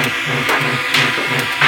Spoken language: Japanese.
Thank you.